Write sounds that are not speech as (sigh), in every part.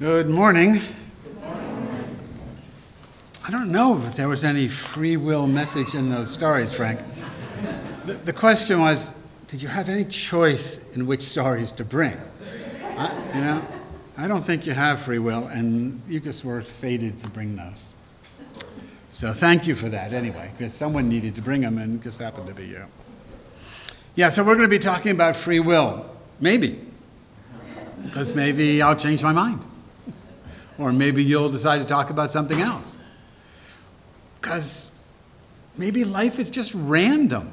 Good morning. I don't know if there was any free will message in those stories, Frank. The, the question was did you have any choice in which stories to bring? I, you know, I don't think you have free will, and you just were fated to bring those. So thank you for that anyway, because someone needed to bring them, and it just happened to be you. Yeah, so we're going to be talking about free will. Maybe. Because maybe I'll change my mind. Or maybe you'll decide to talk about something else. Because maybe life is just random.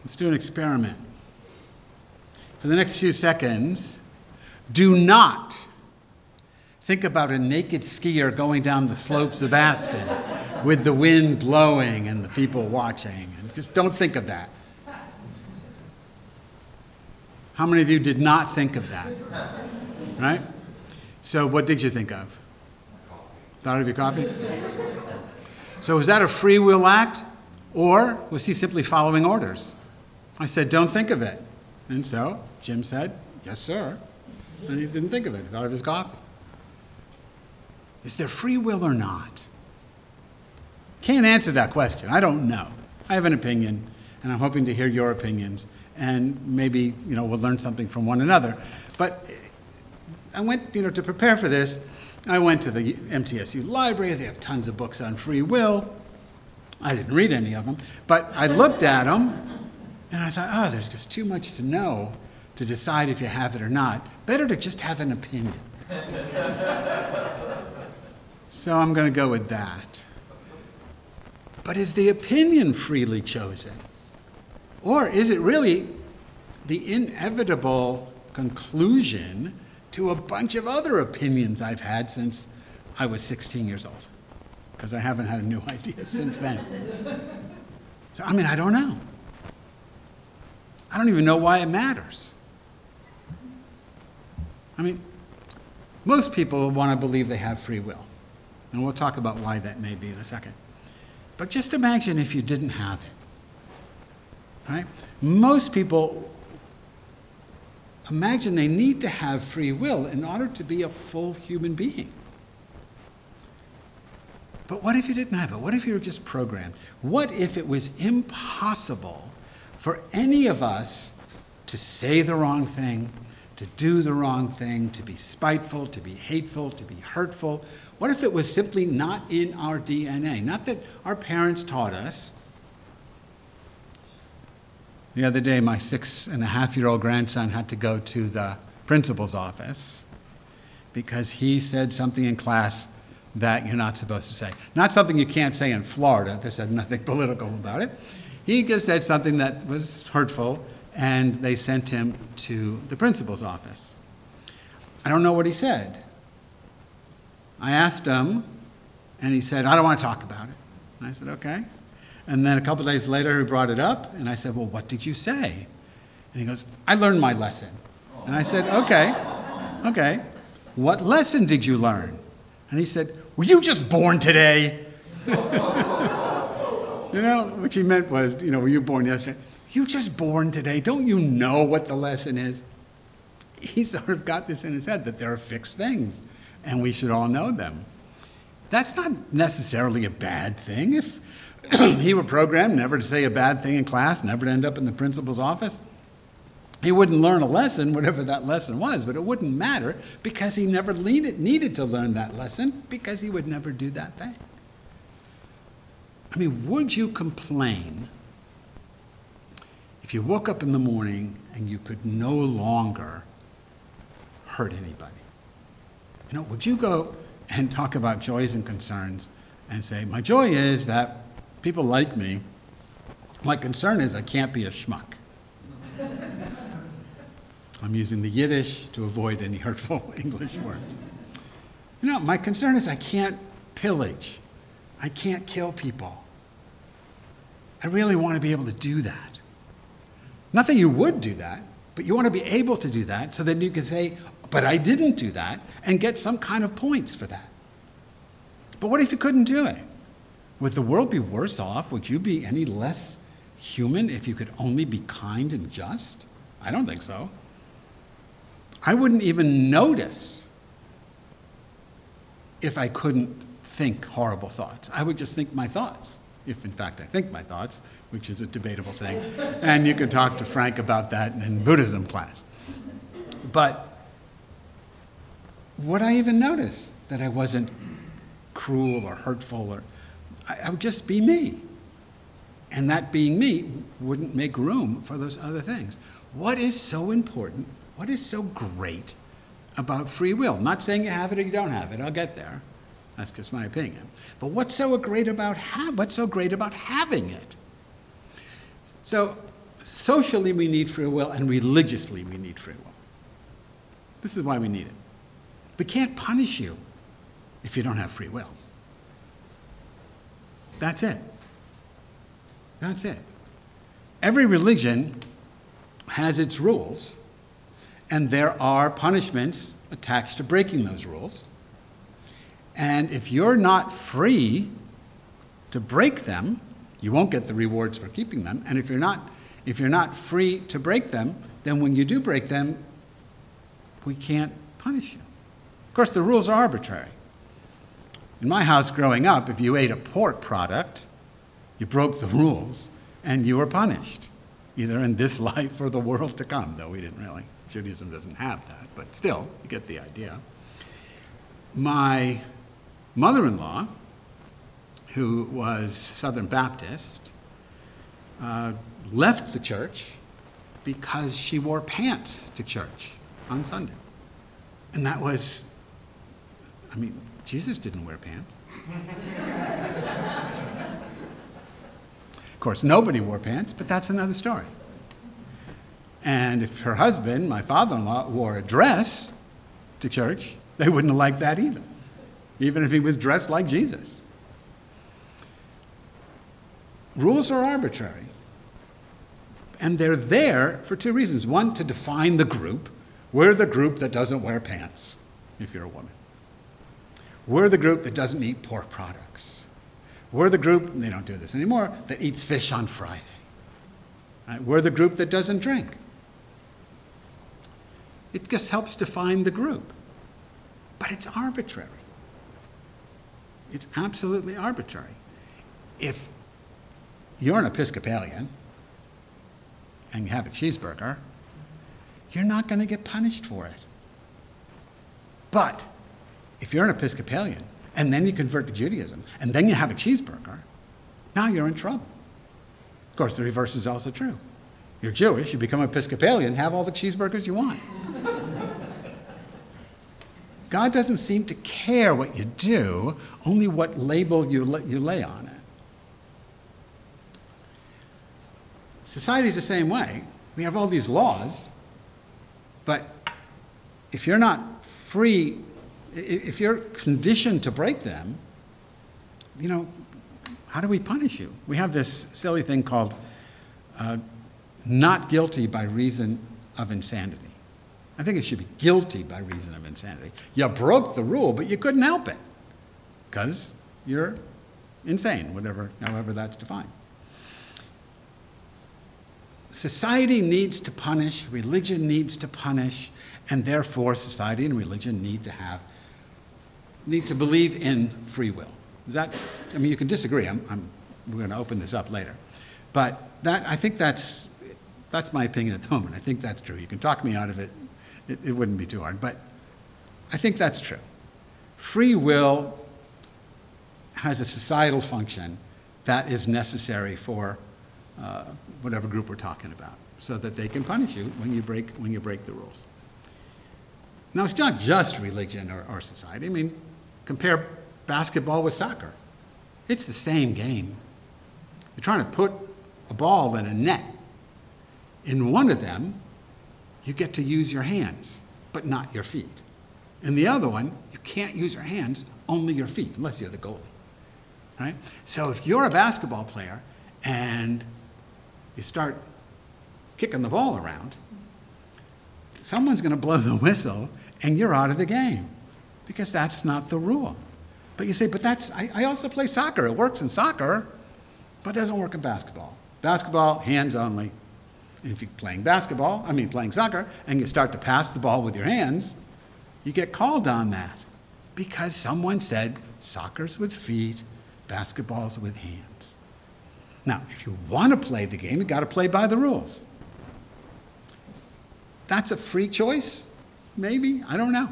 Let's do an experiment. For the next few seconds, do not think about a naked skier going down the slopes of Aspen with the wind blowing and the people watching. And just don't think of that. How many of you did not think of that? Right? So, what did you think of? Thought of your coffee? So, was that a free will act? Or was he simply following orders? I said, don't think of it. And so Jim said, yes, sir. And he didn't think of it, he thought of his coffee. Is there free will or not? Can't answer that question. I don't know. I have an opinion, and I'm hoping to hear your opinions, and maybe you know we'll learn something from one another. But I went, you know, to prepare for this. I went to the MTSU library. They have tons of books on free will. I didn't read any of them, but I looked at them, and I thought, oh, there's just too much to know to decide if you have it or not. Better to just have an opinion. (laughs) so I'm going to go with that. But is the opinion freely chosen? Or is it really the inevitable conclusion to a bunch of other opinions I've had since I was 16 years old? Because I haven't had a new (laughs) idea since then. So, I mean, I don't know. I don't even know why it matters. I mean, most people want to believe they have free will. And we'll talk about why that may be in a second. But just imagine if you didn't have it. Right? Most people imagine they need to have free will in order to be a full human being. But what if you didn't have it? What if you were just programmed? What if it was impossible for any of us to say the wrong thing, to do the wrong thing, to be spiteful, to be hateful, to be hurtful? What if it was simply not in our DNA? Not that our parents taught us. The other day, my six and a half year old grandson had to go to the principal's office because he said something in class that you're not supposed to say. Not something you can't say in Florida, they said nothing (laughs) political about it. He just said something that was hurtful, and they sent him to the principal's office. I don't know what he said. I asked him, and he said, I don't want to talk about it. And I said, okay. And then a couple days later, he brought it up, and I said, Well, what did you say? And he goes, I learned my lesson. And I said, Okay, okay. What lesson did you learn? And he said, Were you just born today? (laughs) you know, what he meant was, you know, were you born yesterday? You just born today. Don't you know what the lesson is? He sort of got this in his head that there are fixed things, and we should all know them. That's not necessarily a bad thing. If (clears throat) he were programmed never to say a bad thing in class, never to end up in the principal's office, he wouldn't learn a lesson, whatever that lesson was, but it wouldn't matter because he never needed, to learn that lesson because he would never do that thing. I mean, would you complain if you woke up in the morning and you could no longer hurt anybody? You know, would you go and talk about joys and concerns and say, My joy is that people like me. My concern is I can't be a schmuck. I'm using the Yiddish to avoid any (laughs) hurtful English words. You know, my concern is I can't pillage. I can't kill people. I really want to be able to do that. Not that you would do that, but you want to be able to do that so that you can say, but I didn't do that, and get some kind of points for that. But what if you couldn't do it? Would the world be worse off? Would you be any less human if you could only be kind and just? I don't think so. I wouldn't even notice if I couldn't think horrible thoughts. I would just think my thoughts, if in fact I think my thoughts, which is a debatable thing. and you can talk to Frank about that in Buddhism class. But would I even notice that I wasn't cruel or hurtful or I, I would just be me. And that being me wouldn't make room for those other things. What is so important? What is so great about free will? Not saying you have it or you don't have it. I'll get there. That's just my opinion. But what's so great about ha- what's so great about having it? So socially we need free will and religiously we need free will. This is why we need it. We can't punish you if you don't have free will. That's it. That's it. Every religion has its rules, and there are punishments attached to breaking those rules. And if you're not free to break them, you won't get the rewards for keeping them. And if you're not, if you're not free to break them, then when you do break them, we can't punish you. Of course, the rules are arbitrary. In my house growing up, if you ate a pork product, you broke the rules and you were punished, either in this (laughs) life or the world to come, though we didn't really. Judaism doesn't have that, but still, you get the idea. My mother in law, who was Southern Baptist, uh, left the church because she wore pants to church on Sunday. And that was, I mean, Jesus didn't wear pants. of course, nobody wore pants, but that's another story. And if her husband, my father in law, wore a dress to church, they wouldn't have liked that either, even if he was dressed like Jesus. Rules are arbitrary. And they're there for two reasons. One, to define the group. We're the group that doesn't wear pants, if you're a woman. We're the group that doesn't eat pork products. We're the group, they don't do this anymore, that eats fish on Friday. Right? We're the group that doesn't drink. It just helps define the group. But it's arbitrary. It's absolutely arbitrary. If you're an Episcopalian and you have a cheeseburger, you're not going to get punished for it. But if you're an Episcopalian and then you convert to Judaism and then you have a cheeseburger, now you're in trouble. Of course, the reverse is also true. You're Jewish, you become Episcopalian, have all the cheeseburgers you want. God doesn't seem to care what you do, only what label you, you lay on it. Society's the same way. We have all these laws, but if you're not free if you're conditioned to break them, you know, how do we punish you? We have this silly thing called uh, not guilty by reason of insanity. I think it should be guilty by reason of insanity. You broke the rule, but you couldn't help it because you're insane, whatever, however that's defined. Society needs to punish, religion needs to punish, and therefore society and religion need to have need to believe in free will. Is that, I mean, you can disagree. I'm, I'm, we're going to open this up later. But that, I think that's, that's my opinion at the moment. I think that's true. You can talk me out of it. It, it wouldn't be too hard. But I think that's true. Free will has a societal function that is necessary for uh, whatever group we're talking about so that they can punish you when you break, when you break the rules. Now, it's not just religion or, or society. I mean, Compare basketball with soccer. It's the same game. You're trying to put a ball in a net. In one of them, you get to use your hands, but not your feet. In the other one, you can't use your hands, only your feet, unless you're the goalie. Right? So if you're a basketball player and you start kicking the ball around, someone's going to blow the whistle and you're out of the game because that's not the rule. But you say, but that's, I, I also play soccer. It works in soccer, but it doesn't work in basketball. Basketball, hands only. And if you're playing basketball, I mean, playing soccer, and you start to pass the ball with your hands, you get called on that because someone said soccer's with feet, basketball's with hands. Now, if you want to play the game, you've got to play by the rules. That's a free choice, maybe, I don't know.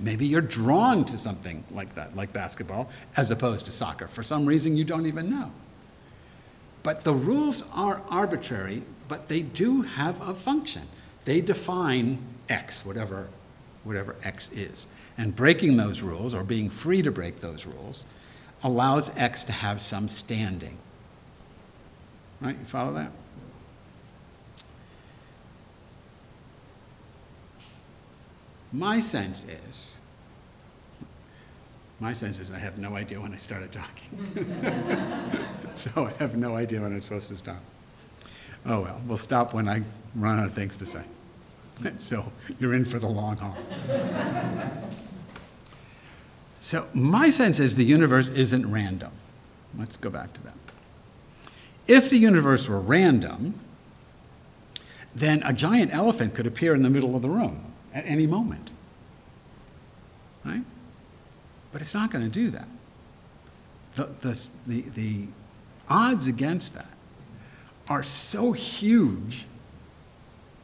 Maybe you're drawn to something like that, like basketball, as opposed to soccer. For some reason you don't even know. But the rules are arbitrary, but they do have a function. They define X, whatever, whatever X is. And breaking those rules, or being free to break those rules, allows X to have some standing. Right? You follow that? My sense is, my sense is I have no idea when I started talking. (laughs) so I have no idea when I'm supposed to stop. Oh well, we'll stop when I run out of things to say. So you're in for the long haul. so my sense is the universe isn't random. Let's go back to that. If the universe were random, then a giant elephant could appear in the middle of the room at any moment. Right? But it's not going to do that. The, the, the, the odds against that are so huge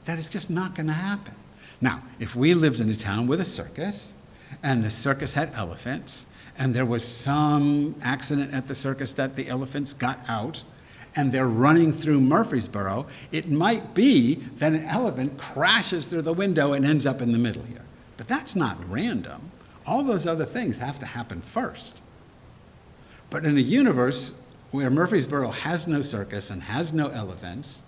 that it's just not going to happen. Now, if we lived in a town with a circus, and the circus had elephants, and there was some accident at the circus that the elephants got out, and they're running through Murfreesboro, it might be that an elephant crashes through the window and ends up in the middle here. But that's not random. All those other things have to happen first. But in a universe where Murfreesboro has no circus and has no elephants,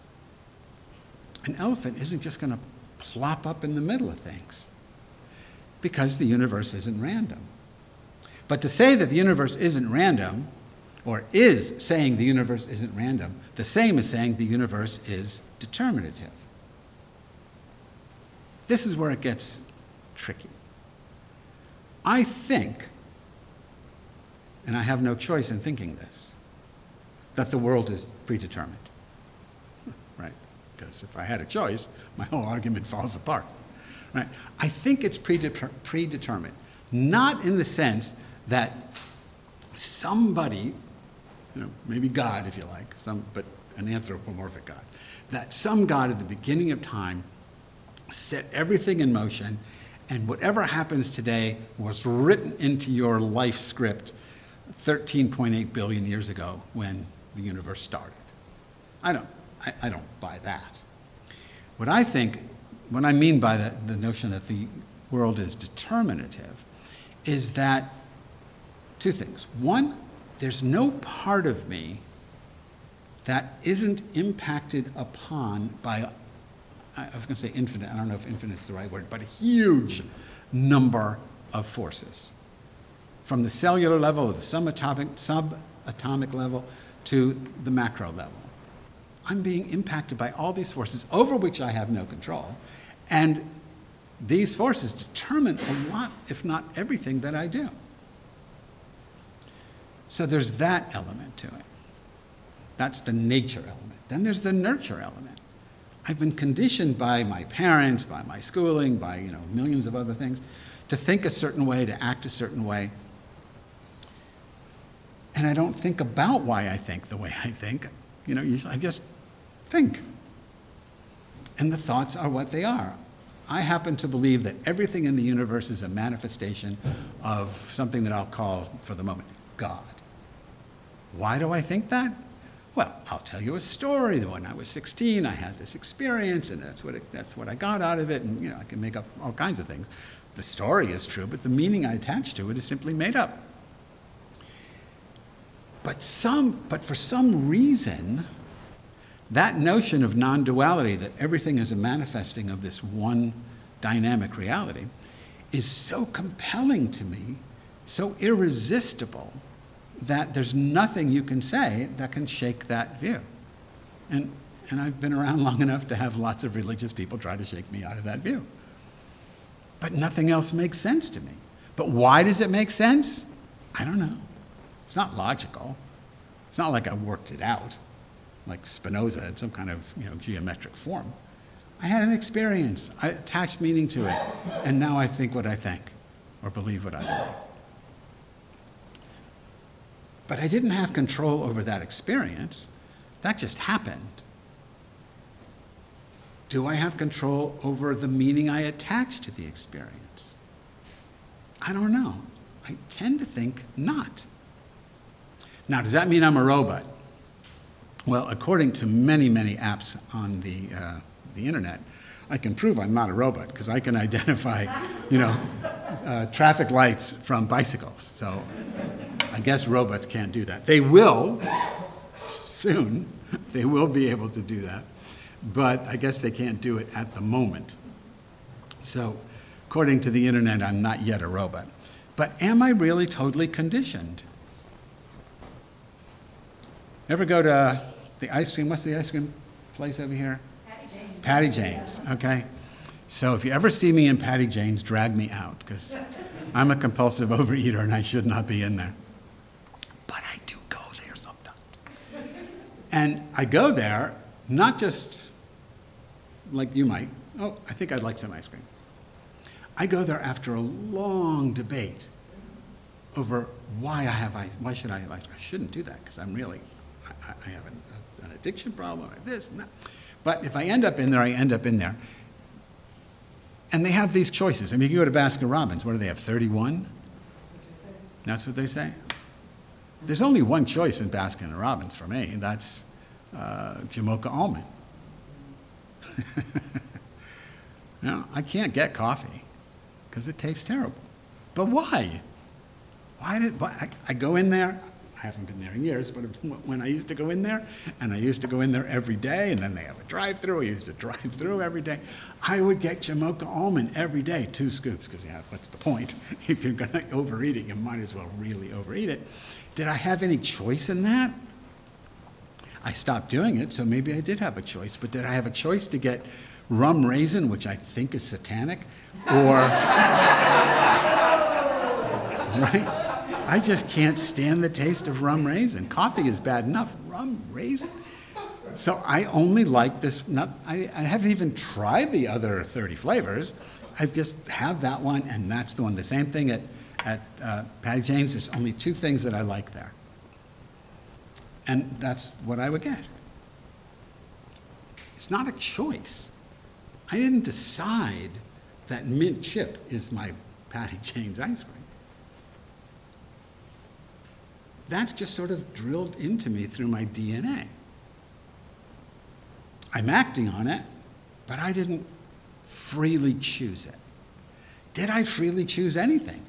an elephant isn't just going to plop up in the middle of things because the universe isn't random. But to say that the universe isn't random, or is saying the universe isn't random, the same as saying the universe is determinative. This is where it gets tricky. I think, and I have no choice in thinking this, that the world is predetermined. Right? Because if I had a choice, my whole argument falls apart. Right? I think it's predeter- predetermined, not in the sense that somebody, you know, maybe God, if you like, some, but an anthropomorphic God, that some God at the beginning of time set everything in motion, and whatever happens today was written into your life script 13.8 billion years ago when the universe started. I don't, I, I don't buy that. What I think, what I mean by the, the notion that the world is determinative, is that two things. One, there's no part of me that isn't impacted upon by, I was going to say infinite, I don't know if infinite is the right word, but a huge number of forces. From the cellular level, the subatomic, subatomic level, to the macro level. I'm being impacted by all these forces over which I have no control. And these forces determine a lot, if not everything, that I do. So there's that element to it. That's the nature element. Then there's the nurture element. I've been conditioned by my parents, by my schooling, by you know millions of other things, to think a certain way, to act a certain way. And I don't think about why I think the way I think. You know, I just think. And the thoughts are what they are. I happen to believe that everything in the universe is a manifestation of something that I'll call, for the moment, God. Why do I think that? Well, I'll tell you a story. When I was 16, I had this experience, and that's what, it, that's what I got out of it, and you know, I can make up all kinds of things. The story is true, but the meaning I attach to it is simply made up. But, some, but for some reason, that notion of non duality, that everything is a manifesting of this one dynamic reality, is so compelling to me, so irresistible, that there's nothing you can say that can shake that view. And, and I've been around (laughs) long enough to have lots of religious people try to shake me out of that view. But nothing else makes sense to me. But why does it make sense? I don't know. It's not logical. It's not like I worked it out. like Spinoza had some kind of you know, geometric form. I had an experience. I attached meaning to it. And now I think what I think or believe what I believe. But I didn't have control over that experience. That just happened. Do I have control over the meaning I attach to the experience? I don't know. I tend to think not. Now, does that mean I'm a robot? Well, according to many, many apps on the, uh, the internet, I can prove I'm not a robot because I can (laughs) identify, you know, uh, traffic lights from bicycles. So I guess robots can't do that. They will soon. They will be able to do that. But I guess they can't do it at the moment. So, according to the internet, I'm not yet a robot. But am I really totally conditioned? Ever go to the ice cream? What's the ice cream place over here? Patty Jane's. Patty Jane's, okay. So if you ever see me in Patty Jane's, drag me out because I'm a compulsive (laughs) overeater and I should not be in there. But I do go there sometimes. And I go there not just like you might, oh, I think I'd like some ice cream. I go there after a long debate over why I have ice, why should I have ice cream? I shouldn't do that because I'm really, I, I have an, an, addiction problem, or this and that. But if I end up in there, I end up in there. And they have these choices. I mean, you go to Baskin Robbins, what do they have, 31? That's what they say? There's only one choice in Baskin and Robbins for me, and that's uh, Jamoca almond. (laughs) no, I can't get coffee because it tastes terrible. But why? Why did why, I, I go in there? I haven't been there in years, but (laughs) when I used to go in there, and I used to go in there every day, and then they have a drive-through. I used to drive (laughs) through every day. I would get Jamoca almond every day, two scoops, because yeah, what's the point? If you're going to overeat it, you might as well really overeat it. Did I have any choice in that? I stopped doing it, so maybe I did have a choice. But did I have a choice to get rum raisin, which I think is satanic, or (laughs) right? I just can't stand the taste of rum raisin. Coffee is bad enough. Rum raisin? So I only like this. Not, I, I haven't even tried the other 30 flavors. I just have that one, and that's the one. The same thing at, at uh, Patty Jane's. There's only two things that I like there. And that's what I would get. It's not a choice. I didn't decide that mint chip is my Patty (laughs) Jane's ice cream. That's just sort of drilled into me through my DNA. I'm acting on it, but I didn't freely choose it. Did I freely choose anything?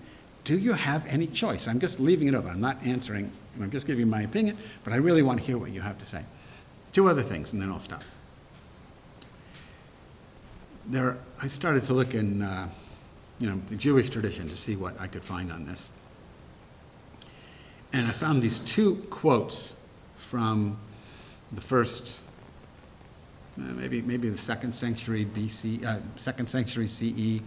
Do you have any choice? I'm just leaving it open. I'm not answering, I'm just giving my opinion, but I really want to hear what you have to say. Two other things, and then I'll stop. There, I started to look in, uh, you know, the Jewish tradition to see what I could find on this. And I found these two quotes from the first, uh, maybe, maybe the second century BC, uh, second century CE,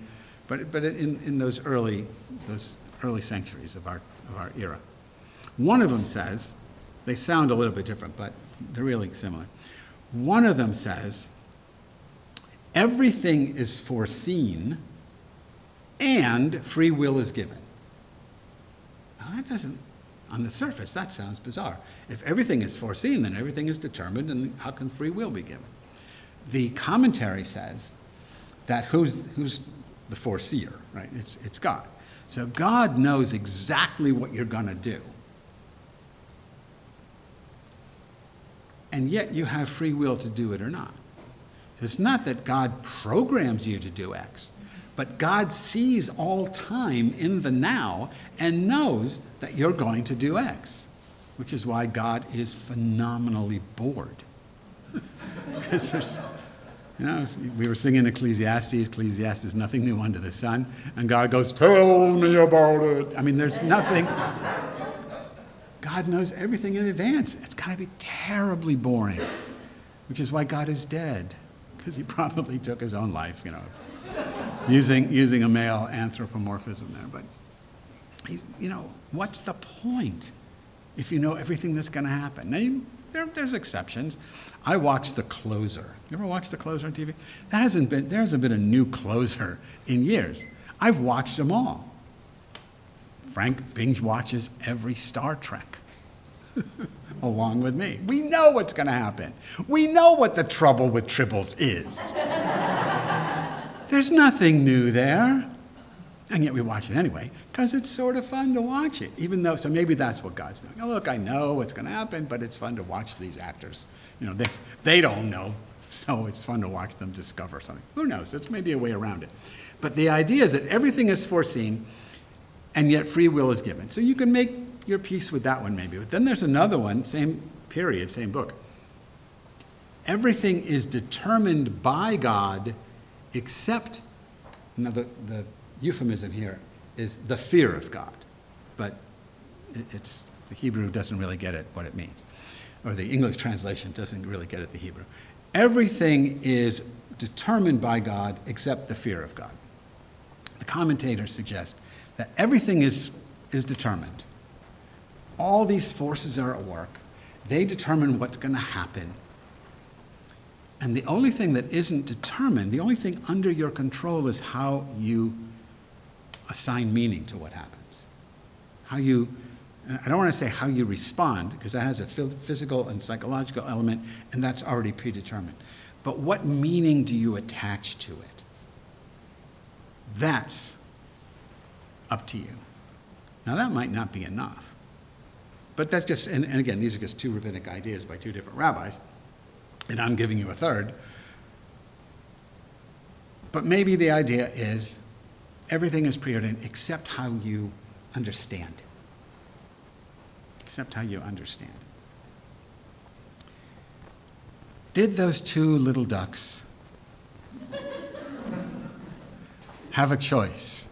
but, but in, in those early, those early centuries of our, of our era. One of them says, they sound a little bit different, but they're really similar. One of them says, everything is foreseen and free will is given. Now, that doesn't on the surface, that sounds bizarre. If everything is foreseen, then everything is determined, and how can free will be given? The commentary says that who's, who's the foreseer, right? It's, it's God. So God knows exactly what you're going to do. And yet you have free will to do it or not. It's not that God programs you to do X. But God sees all time in the now and knows that you're going to do X, which is why God is phenomenally bored. (laughs) because there's, you know, we were singing Ecclesiastes, Ecclesiastes, nothing new under the sun, and God goes, Tell me about it. I mean, there's nothing. God knows everything in advance. It's got to be terribly boring, which is why God is dead, because he (laughs) probably took his own life, you know using, using a male anthropomorphism there. But, he's, you know, what's the point if you know everything that's going to happen? Now, you, there, there's exceptions. I watched The Closer. You ever watched The Closer on TV? That hasn't been, there hasn't been a new closer in years. I've watched them all. Frank binge watches every Star Trek (laughs) along with me. We know what's going to happen. We know what the trouble with tribbles is. (laughs) There's nothing new there. And yet we watch it anyway because it's sort of fun to watch it, even though, so maybe that's what God's doing. Oh, look, I know what's going to happen, but it's fun to watch these actors. You know, they, they don't know, so it's fun to watch them discover something. Who knows? It's maybe a way around it. But the idea is that everything is foreseen, and yet free will is given. So you can make your peace with that one, maybe. But then there's another one, same period, same book. Everything is determined by God except, now the, the euphemism here is the fear of God, but it's, the Hebrew doesn't really get it what it means, or the English translation doesn't really get it the Hebrew. Everything is determined by God except the fear of God. The commentators suggest that everything is, is determined. All these forces are at work. They determine what's going to happen. And the only thing that isn't determined, the only thing under your control is how you assign meaning to what happens. How you, I don't want to say how you respond, because that has a physical and psychological element, and that's already predetermined. But what meaning do you attach to it? That's up to you. Now, that might not be enough. But that's just, and, and again, these are just two rabbinic ideas by two different rabbis, and I'm giving you a third. But maybe the idea is Everything is preordained except how you understand it. Except how you understand it. Did those two little ducks (laughs) have a choice,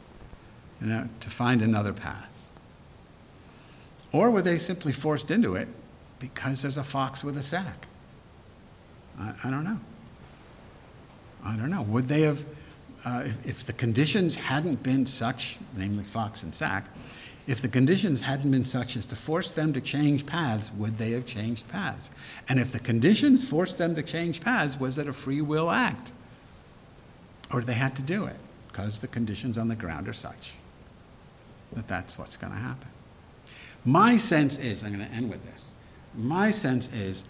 you know, to find another path? Or were they simply forced into it because there's a fox with a sack? I, I don't know. I don't know. Would they have uh, if, if, the conditions hadn't been such, namely Fox and Sack, if the conditions hadn't been such as to force them to change paths, would they have changed paths? And if the conditions forced them to change paths, was it a free will act? Or they had to do it because the conditions on the ground are such that that's what's going to happen. My sense is, I'm going to end with this. My sense is,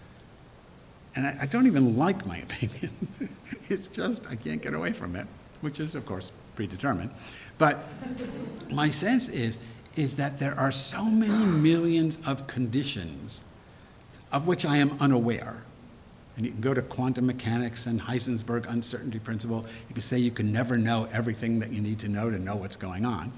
and I, I don't even like my (laughs) opinion, it's just, I can't get away from it which is, of course, predetermined. But my sense is, is that there are so many millions of conditions of which I am unaware. And you can go to quantum mechanics and Heisenberg uncertainty principle. You can say you can never know everything that you need to know to know what's going on.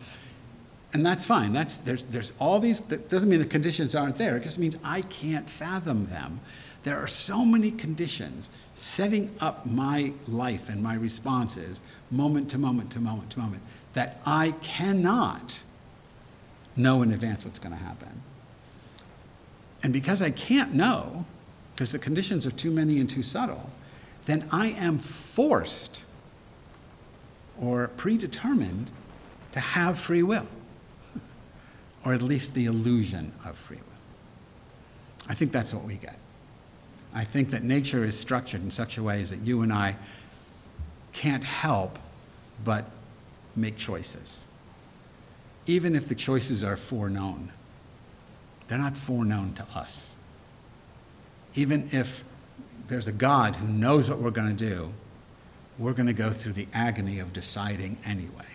And that's fine. That's, there's, there's all these, that doesn't mean the conditions aren't there. It just means I can't fathom them. There are so many conditions setting up my life and my responses moment to moment to moment to moment that I cannot know in advance what's going to happen. And because I can't know, because the conditions are too many and too subtle, then I am forced or predetermined to have free will, or at least the illusion of free will. I think that's what we get. I think that nature is structured in such a way as that you and I can't help but make choices. Even if the choices are foreknown, they're not foreknown to us. Even if there's a God who knows what we're going to do, we're going to go through the agony of deciding anyway.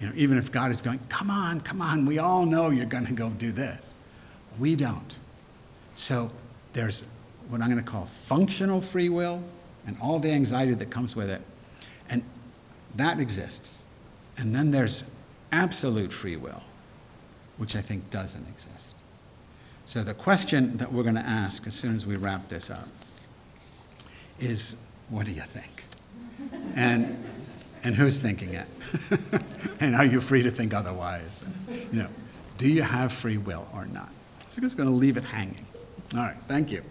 You know, even if God is going, come on, come on, we all know you're going to go do this. We don't. So there's what I'm going to call functional free will and all the anxiety that comes with it. And that exists. And then there's absolute free will, which I think doesn't exist. So the question that we're going to ask as soon as we wrap this up is what do you think? And, and who's thinking it? (laughs) and are you free to think otherwise? You know, do you have free will or not? So I'm just going to leave it hanging. All right, thank you.